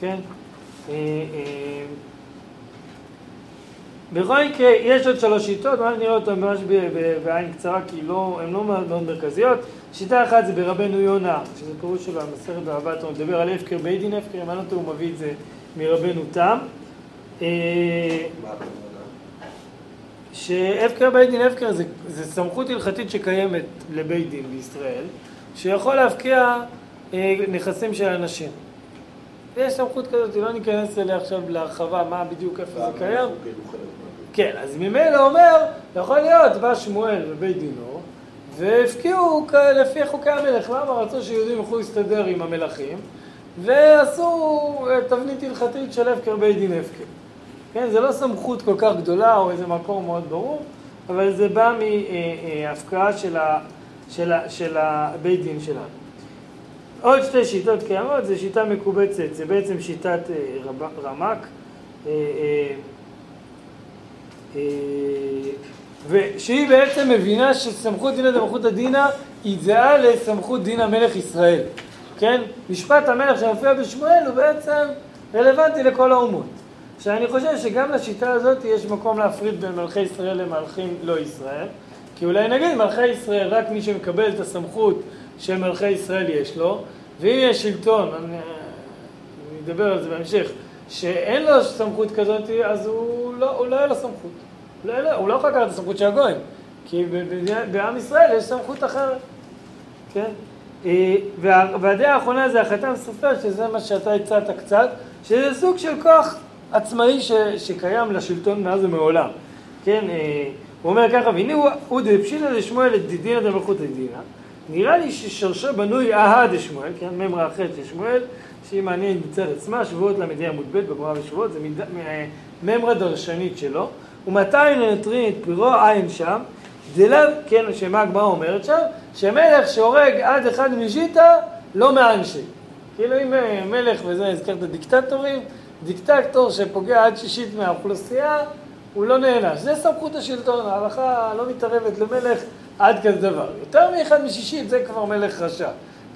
כן? אה, אה, בכל מקרה, יש עוד שלוש שיטות, ממש נראה אותן ממש בעין קצרה, כי לא, הן לא מאוד מרכזיות. שיטה אחת זה ברבנו יונה, שזה פירוש שלו, המסכת באהבת, הוא מדבר על הפקר בית דין הפקר, אם אני לא טועה, הוא מביא את זה מרבנו תם. שהפקר בית דין הפקר זה, זה סמכות הלכתית שקיימת לבית דין בישראל, שיכול להפקיע אה, נכסים של אנשים. יש סמכות כזאת, לא ניכנס אליה עכשיו להרחבה מה בדיוק איפה זה קיים. כן, אז ממילא אומר, יכול להיות, בא שמואל בבית דינו, והפקיעו לפי חוקי המלך, למה רצו שיהודים יוכלו להסתדר עם המלכים, ועשו אה, תבנית הלכתית של הפקר בית דין הפקר. כן, זה לא סמכות כל כך גדולה או איזה מקור מאוד ברור, אבל זה בא מהפקעה של, ה, של, ה, של הבית דין שלנו. עוד שתי שיטות קיימות, זה שיטה מקובצת, זה בעצם שיטת אה, רב, רמ"ק. אה, אה, אה, ושהיא בעצם מבינה שסמכות דינא דמלכות הדינא היא זהה לסמכות דין המלך ישראל, כן? משפט המלך שמופיע בשמואל הוא בעצם רלוונטי לכל האומות. עכשיו אני חושב שגם לשיטה הזאת יש מקום להפריד בין מלכי ישראל למלכים לא ישראל, כי אולי נגיד מלכי ישראל רק מי שמקבל את הסמכות של מלכי ישראל יש לו, ואם יש שלטון, אני, אני אדבר על זה בהמשך, שאין לו סמכות כזאת, אז הוא לא, הוא לא יהיה לו סמכות. לא, לו- הוא לא יכול לקחת את הסמכות של הגויים, כי בעם ישראל יש סמכות אחרת, כן? אה, וה- והדעה האחרונה זה החתם סופר, שזה מה שאתה הצעת קצת, שזה סוג של כוח עצמאי ש, שקיים לשלטון מאז ומעולם, כן? אה, הוא אומר ככה, והנה הוא, הוא דפשיטא דשמואל את דידינא דמלכות הדינא, נראה לי ששורשו בנוי אהה דשמואל, כן? ממרא ח' של שמואל, שהיא מעניינת מצד עצמה, שבועות ל"ה עמוד ב' בגמרא ושבועות, זה מיד- מ- ממרא דרשנית שלו, ומתי ננטרין את פירו עין שם, דלאו, כן, שמה הגמרא אומרת שם, שמלך שהורג עד אחד משיטה, לא מאנשי. כאילו אם אה, מלך, וזה הזכרת דיקטטורים, דיקטטור שפוגע עד שישית מהאוכלוסייה, הוא לא נענש. זה סמכות השלטון, ההלכה לא מתערבת למלך עד כזה דבר. יותר מאחד משישית זה כבר מלך רשע.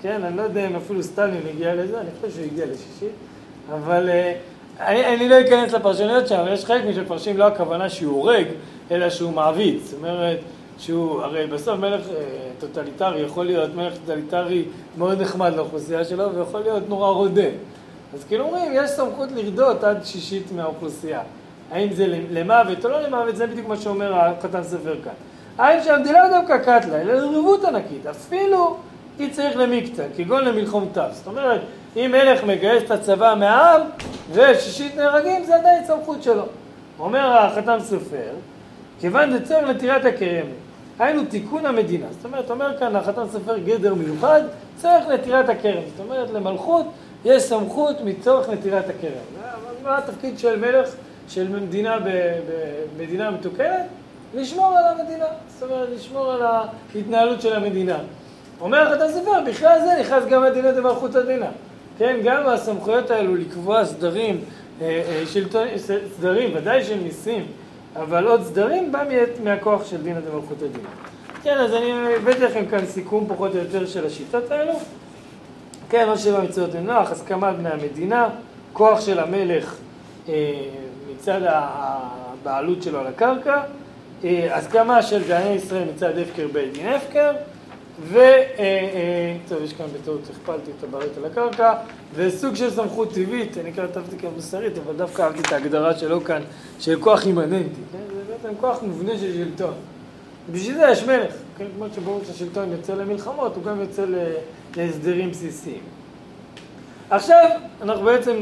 כן, אני לא יודע אם אפילו סטלין הגיע לזה, אני חושב שהוא הגיע לשישית, אבל אה, אני, אני לא אכנס לפרשנויות שם, יש חלק משפרשים לא הכוונה שהוא הורג, אלא שהוא מעביד. זאת אומרת, שהוא, הרי בסוף מלך אה, טוטליטרי יכול להיות מלך טוטליטרי מאוד נחמד לאוכלוסייה שלו, ויכול להיות נורא רודה. אז כאילו אומרים, יש סמכות לרדות עד שישית מהאוכלוסייה. האם זה למוות או לא למוות, זה בדיוק מה שאומר החתם סופר כאן. האם שהמדינה דווקא קטלה, אלא לריבות ענקית, אפילו היא צריך למקצה, כגון למלחומתיו. זאת אומרת, אם מלך מגייס את הצבא מהעם ושישית נהרגים, זה עדיין סמכות שלו. אומר החתם סופר, כיוון דצורך לטירת הכרם, היינו תיקון המדינה. זאת אומרת, אומר כאן החתם סופר גדר מיוחד, צורך לטירת הכרם. זאת אומרת, למלכות יש סמכות מצורך לטירת הכרם. מה התפקיד של מלך, של מדינה, במדינה מתוקנת? לשמור על המדינה. זאת אומרת, לשמור על ההתנהלות של המדינה. אומר החתם סופר, בכלל זה נכנס גם הדינא דמלכות הדינה. כן, גם הסמכויות האלו לקבוע סדרים, אה, אה, שלטון, סדרים, ודאי של מיסים, אבל עוד סדרים בא מה- מהכוח של דינא דמלכות הדין. כן, אז אני הבאתי לכם כאן סיכום פחות או יותר של השיטות האלו. כן, מה שבע מצוות לנוח, הסכמת בני המדינה, כוח של המלך אה, מצד הבעלות שלו על הקרקע, אה, הסכמה של דייני ישראל מצד הפקר בית דין הפקר, ו... אה, אה, טוב, יש כאן בטעות, הכפלתי את הבעלות על הקרקע, וסוג של סמכות טבעית, אני כתבתי כאן מוסרית, אבל דווקא אהבתי את ההגדרה שלו כאן, של כוח אימננטי, כן? זה בעצם כוח מובנה של שלטון. בשביל זה יש מלך, כן? כמו שברור שהשלטון יוצא למלחמות, הוא גם יוצא ל- להסדרים בסיסיים. עכשיו אנחנו בעצם,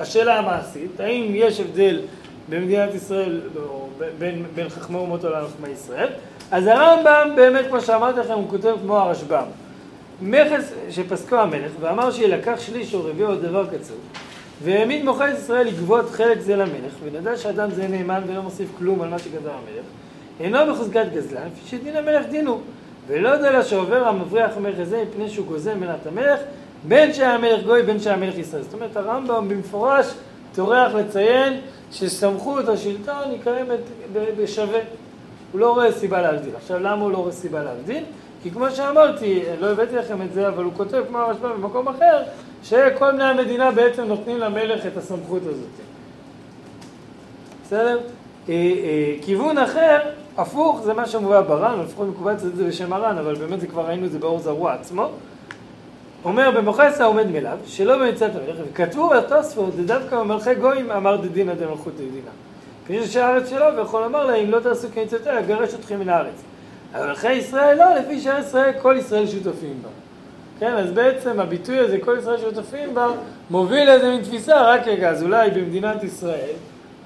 השאלה המעשית, האם יש הבדל במדינת ישראל, או בין, בין חכמי אומות העולם לחכמי ישראל? אז הרמב"ם באמת, כמו שאמרתי לכם, הוא כותב כמו הרשב"ם. מכס שפסקו המלך ואמר שיילקח שליש או רביעו או דבר קצוב והעמיד מוכר ישראל לגבות חלק זה למלך ונדע שאדם זה נאמן ולא מוסיף כלום על מה שגזר המלך אינו בחזקת גזלן כפי שדין המלך דינו ולא יודע לה שעובר המבריח מכס זה מפני שהוא גוזל מנת המלך בין שהיה המלך גוי בין שהיה המלך ישראל זאת אומרת הרמב"ם במפורש טורח לציין שסמכות השלטון היא קיימת בשווה הוא לא רואה סיבה להבדיל. עכשיו, למה הוא לא רואה סיבה להבדיל? כי כמו שאמרתי, לא הבאתי לכם את זה, אבל הוא כותב כמו הרשב"א במקום אחר, שכל בני המדינה בעצם נותנים למלך את הסמכות הזאת. בסדר? אה, אה, כיוון אחר, הפוך, זה מה שמובא בר"ן, לפחות מקובל את זה בשם הר"ן, אבל באמת זה כבר ראינו את זה באור זרוע עצמו. אומר במוחסה עומד מלאו, שלא במצוות המלך, וכתבו בתוספות, זה דווקא במלכי גויים אמר דדינא דמלכות דדינא. כפי שהארץ שלו, ויכול לומר לה, אם לא תעשו כמצוותיה, אגרש אתכם מן הארץ. אבל מלכי ישראל לא, לפי שארץ ישראל, כל ישראל שותפים בה. כן, אז בעצם הביטוי הזה, כל ישראל שותפים בה, מוביל לאיזה מין תפיסה, רק רגע, אז אולי במדינת ישראל,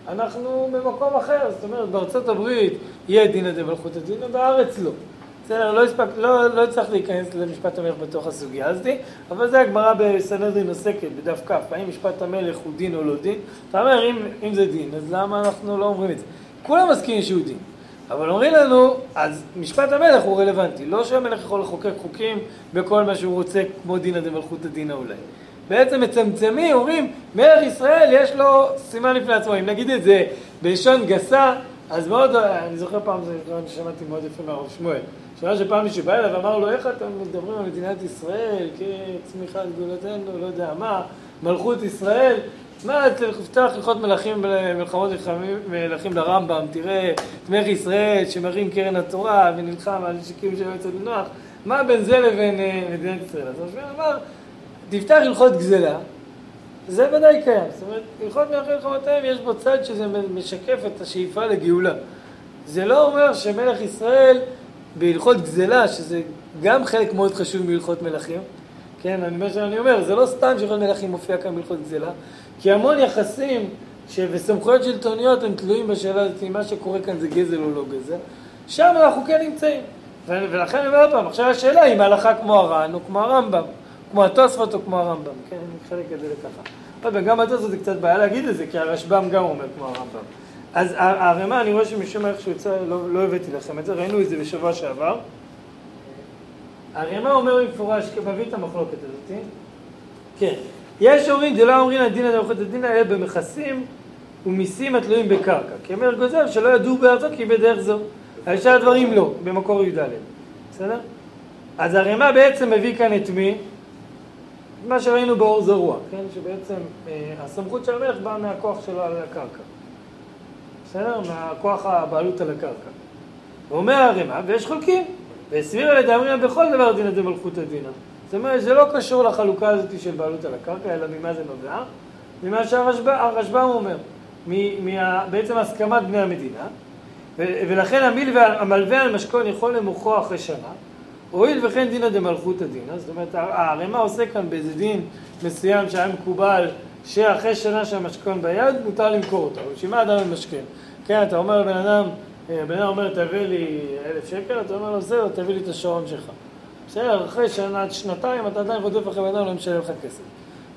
אנחנו במקום אחר, זאת אומרת, בארצות הברית יהיה דינא דמלכות הדינא, בארץ לא. בסדר, לא, הספק, לא, לא הצלחתי להיכנס למשפט המלך בתוך הסוגיה הזאת, אבל זה הגמרא בסנהדרין עוסקת בדף כ', האם משפט המלך הוא דין או לא דין? אתה אומר, אם, אם זה דין, אז למה אנחנו לא אומרים את זה? כולם מסכימים שהוא דין, אבל אומרים לנו, אז משפט המלך הוא רלוונטי, לא שהמלך יכול לחוקק חוקים בכל מה שהוא רוצה, כמו דינא דמלכות הדינא אולי. בעצם מצמצמים, אומרים, מלך ישראל יש לו סימן לפני עצמו, אם נגיד את זה בלשון גסה, אז מאוד, אני זוכר פעם, זה רעיון ששמעתי מאוד יפה מהרב שמואל, שמע שפעם מישהו בא אליו ואמר לו, איך אתם מדברים על מדינת ישראל? כצמיחת גדולתנו, לא יודע מה, מלכות ישראל, מה, תפתח הלכות מלכים, מלחמות מלכים לרמב"ם, תראה את מלך ישראל שמרים קרן התורה ונלחם על שקים של יועץ נוח, מה בין זה לבין אה, מדינת ישראל? אז שמואל אמר, תפתח הלכות גזלה, זה ודאי קיים. זאת אומרת, הלכות מלכים מלחמותיהם יש בו צד שזה משקף את השאיפה לגאולה. זה לא אומר שמלך ישראל בהלכות גזלה, שזה גם חלק מאוד חשוב מהלכות מלכים, כן, אני, מה שאני אומר, זה לא סתם שהלכות מלכים מופיע כאן בהלכות גזלה, כי המון יחסים ש- וסמכויות שלטוניות הם תלויים בשאלה הזאת, אם מה שקורה כאן זה גזל או לא גזל, שם אנחנו כן נמצאים. ולכן אני אומר עוד פעם, עכשיו השאלה היא אם ההלכה כמו הר"ן או כמו הרמב"ם, כמו התוספות או כמו הרמב"ם, כן, אני מחלק את זה לככה. פעם, גם התוספות זה קצת בעיה להגיד את זה, כי הרשב"ם גם אומר כמו הרמב"ם. אז ה- הערימה, אני רואה שמשום מה איכשהו יצא, לא, לא הבאתי לכם את זה, ראינו את זה בשבוע שעבר. הערימה אומר במפורש, מביא את המחלוקת הזאת, כן. יש אומרים, דלא אומרים הדין הדרכות הדין האלה במכסים ומיסים התלויים בקרקע. כי אומר גוזר שלא ידעו בארצו כי בדרך זו. על שאר הדברים לא, במקור י"ד. בסדר? אז הרמ"א בעצם מביא כאן את מי? מה שראינו באור זרוע, כן? שבעצם אה, הסמכות של המלך באה מהכוח שלו על הקרקע. בסדר? מהכוח הבעלות על הקרקע. ואומר הרמ"א, ויש חולקים, והסביר על ידי אמרינא בכל דבר דינא דמלכותא דינא. זאת אומרת, זה לא קשור לחלוקה הזאת של בעלות על הקרקע, אלא ממה זה נובע? ממה שהרשב"ם אומר, בעצם הסכמת בני המדינה, ולכן המיל והמלווה על משכון יכול למוכרו אחרי שנה, הואיל וכן דינא דמלכותא דינא, זאת אומרת, הרמ"א עושה כאן באיזה דין מסוים שהיה מקובל שאחרי שנה שהמשכון ביד, מותר למכור אותו. בשביל מה אדם ממשכן? כן, אתה אומר לבן אדם, אה, הבן אדם אומר, תביא לי אלף שקל, אתה אומר לו, זהו, תביא לי את השעון שלך. בסדר, אחרי שנה, שנתיים, אתה עדיין רודף אחרי בן אדם, לא משלם לך כסף.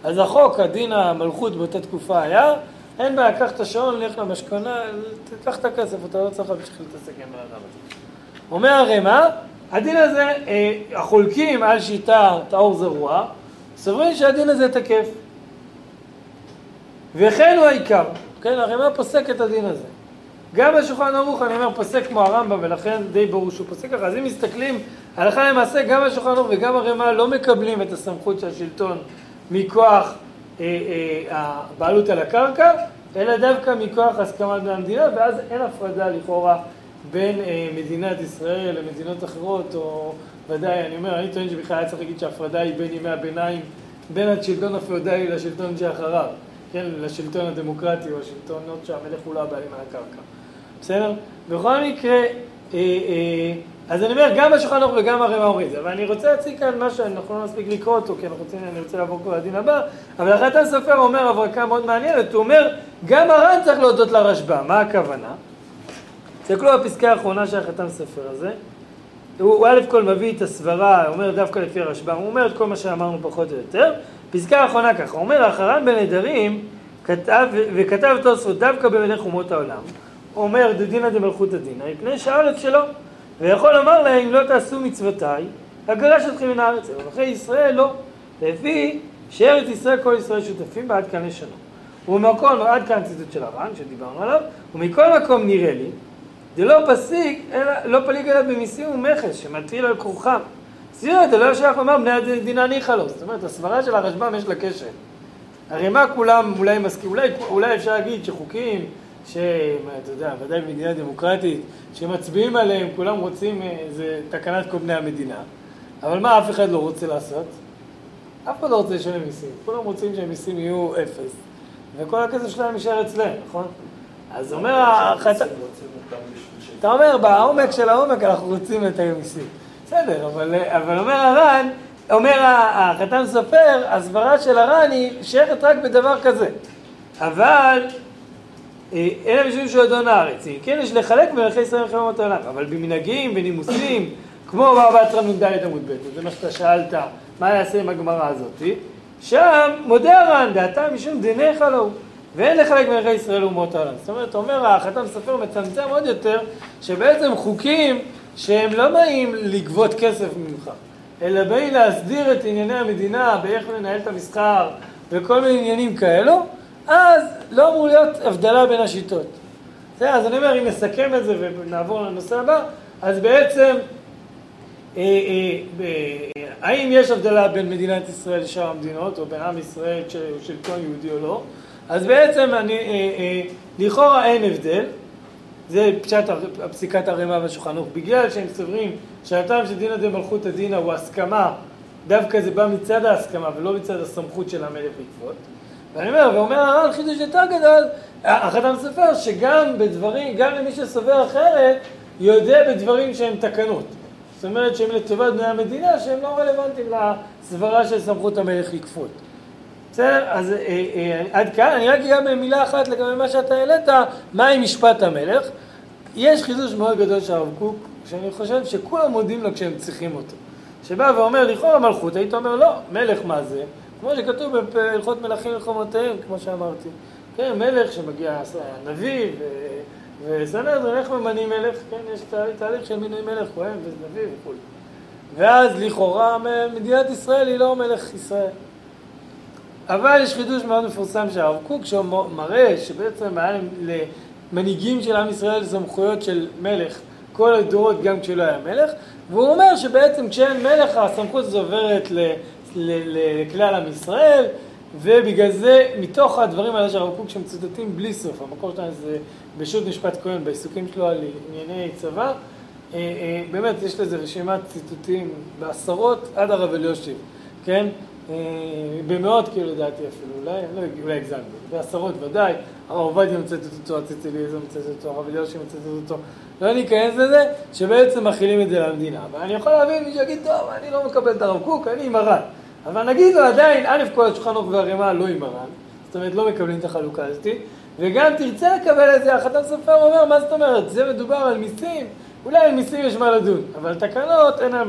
אז החוק, הדין המלכות באותה תקופה היה, אין בעיה, קח את השעון, לך למשכונה, תיקח את הכסף, אתה לא צריך להמשיך להתעסק עם בן אדם הזה. אומר הרמ"א, הדין הזה, אה, החולקים על שיטה טהור זרוע, סוברים שהדין הזה תקף. וכן הוא העיקר, כן, הרמ"א פוסק את הדין הזה. גם בשולחן ערוך, אני אומר, פוסק כמו הרמב"ם, ולכן די ברור שהוא פוסק ככה. אז אם מסתכלים, הלכה למעשה, גם בשולחן ערוך וגם הרמ"א לא מקבלים את הסמכות של השלטון מכוח אה, אה, הבעלות על הקרקע, אלא דווקא מכוח הסכמת בני המדינה, ואז אין הפרדה לכאורה בין אה, מדינת ישראל למדינות אחרות, או ודאי, אני אומר, אני טוען שבכלל היה צריך להגיד שההפרדה היא בין ימי הביניים, בין השלטון הפיאודלי לשלטון שאחריו, כן, לשלטון הדמוקרטי, או השלטונות שהמלך הוא לא הבעלים על הקרקע. בסדר? בכל מקרה, אה, אה, אז אני אומר, גם בשולחן ערוך וגם הרמ"א אומרים את זה, אבל אני רוצה להציג כאן משהו, אנחנו לא נספיק לקרוא אותו, כי אנחנו רוצים, אני רוצה לעבור כבר לדין הבא, אבל החתן סופר אומר הברקה מאוד מעניינת, הוא אומר, גם הר"ן צריך להודות לרשב"א, מה הכוונה? תסתכלו בפסקה האחרונה של החתן סופר הזה, הוא, א' כל מביא את הסברה, אומר דווקא לפי הרשב"א, הוא אומר את כל מה שאמרנו פחות או יותר, פסקה האחרונה ככה, הוא אומר, אחרן בנדרים, כתב, וכתב תוספות דווקא במלך אומות העולם, הוא אומר דדינא דמלכותא דינא, מפני שהארץ שלו, ויכול לומר להם אם לא תעשו מצוותיי, אגרש אתכם מן הארץ, ומלכי ישראל לא, לפי שארץ ישראל כל ישראל שותפים בה עד כאן לשנות. ובמקום, עד כאן ציטוט של הר"ן שדיברנו עליו, ומכל מקום נראה לי, דלא פסיק, אלא, לא פליג אלא במיסים ומכס, שמטיל על כורחם. סבירה דלא שייך לומר בני הדינא ניחא לו. זאת אומרת, הסברה של הרשב"ם יש לה קשר. הרי מה כולם אולי מסכימים, אולי, אולי אפשר להגיד שחוקים, שאתה יודע, ודאי במדינה דמוקרטית, שמצביעים עליהם, כולם רוצים איזה תקנת כל בני המדינה. אבל מה אף אחד לא רוצה לעשות? אף אחד לא רוצה לשלם מיסים. כולם רוצים שהמיסים יהיו אפס. וכל הכסף שלהם יישאר אצלם, נכון? אז אומר החטא... אתה אומר, בעומק של העומק אנחנו רוצים את המיסים. בסדר, אבל, אבל אומר הר"ן, אומר החתן סופר, הסברה של הר"ן היא שייכת רק בדבר כזה. אבל אלא משום שהוא אדון הארץ. כן, יש לחלק מלכי ישראל מלחמת העולם, אבל במנהגים, בנימוסים, כמו בארבע עשרה נ"ד עמוד ב', זה מה שאתה שאלת, מה יעשה עם הגמרא הזאתי, שם מודה הר"ן, דעתם משום דיניך לו, ואין לחלק מלכי ישראל אומות העולם. זאת אומרת, אומר החתם סופר מצמצם עוד יותר, שבעצם חוקים שהם לא באים לגבות כסף ממך, אלא באים להסדיר את ענייני המדינה, באיך לנהל את המסחר וכל מיני עניינים כאלו, אז לא אמור להיות הבדלה בין השיטות. בסדר, אז אני אומר, אם נסכם את זה ונעבור לנושא הבא, אז בעצם, אה, אה, אה, האם יש הבדלה בין מדינת ישראל לשאר המדינות, או בין עם ישראל שהוא שלטון יהודי או לא? אז בעצם אני, אה, אה, לכאורה אין הבדל, זה פשט הפסיקת הרמ"א והשולחן בגלל שהם סוברים שהטעם של דינא דמלכותא דינא הוא הסכמה, דווקא זה בא מצד ההסכמה ולא מצד הסמכות של המלך לגבות. ואני אומר, ואומר הר"ן חידוש יותר גדול, החתם סופר שגם בדברים, גם למי שסובר אחרת, יודע בדברים שהם תקנות. זאת אומרת שהם לטובת בני המדינה, שהם לא רלוונטיים לסברה של סמכות המלך לכפות. בסדר? אז אה, אה, עד כאן, אני רק אגע במילה אחת לגבי מה שאתה העלית, מהי משפט המלך. יש חידוש מאוד גדול של הרב קוק, שאני חושב שכולם מודים לו כשהם צריכים אותו. שבא ואומר, לכאורה מלכות, היית אומר, לא, מלך מה זה? כמו שכתוב בהלכות מלכים ולחומותיהם, כמו שאמרתי. כן, מלך שמגיע נביא וסנהדרין, איך ממנים מלך? כן, יש תהליך של מינוי מלך, כהן ונביא וכו'. ואז לכאורה מדינת ישראל היא לא מלך ישראל. אבל יש חידוש מאוד מפורסם של הרב קוק, שהוא מראה שבעצם היה למנהיגים של עם ישראל סמכויות של מלך כל הדורות גם כשלא היה מלך, והוא אומר שבעצם כשאין מלך הסמכות הזו עוברת לכלל עם ישראל, ובגלל זה מתוך הדברים האלה של הרב קוק שמצוטטים בלי סוף, המקור שלנו זה בשו"ת משפט כהן, בעיסוקים שלו על ענייני צבא, אה, אה, באמת יש לזה רשימת ציטוטים בעשרות עד הרב אליושיב, כן? אה, במאות כאילו לדעתי אפילו, אולי, לא, אולי הגזמתי, בעשרות ודאי, הרב עובדיה מצטט אותו, הציץ אליעזר מצטט אותו, הרב אליושיב מצטט אותו, לא ניכנס לזה, שבעצם מכילים את זה למדינה. אבל אני יכול להבין מי שיגיד, טוב, אני לא מקבל את הרב קוק, אני עם הר"ן. אבל נגיד לו עדיין, א' כל השולחן ערוך והרימה לא עם הר"ן, זאת אומרת לא מקבלים את החלוקה הזאת, וגם תרצה לקבל את זה, החתם סופר אומר, מה זאת אומרת, זה מדובר על מיסים, אולי על מיסים יש מה לדון, אבל תקנות אין על מה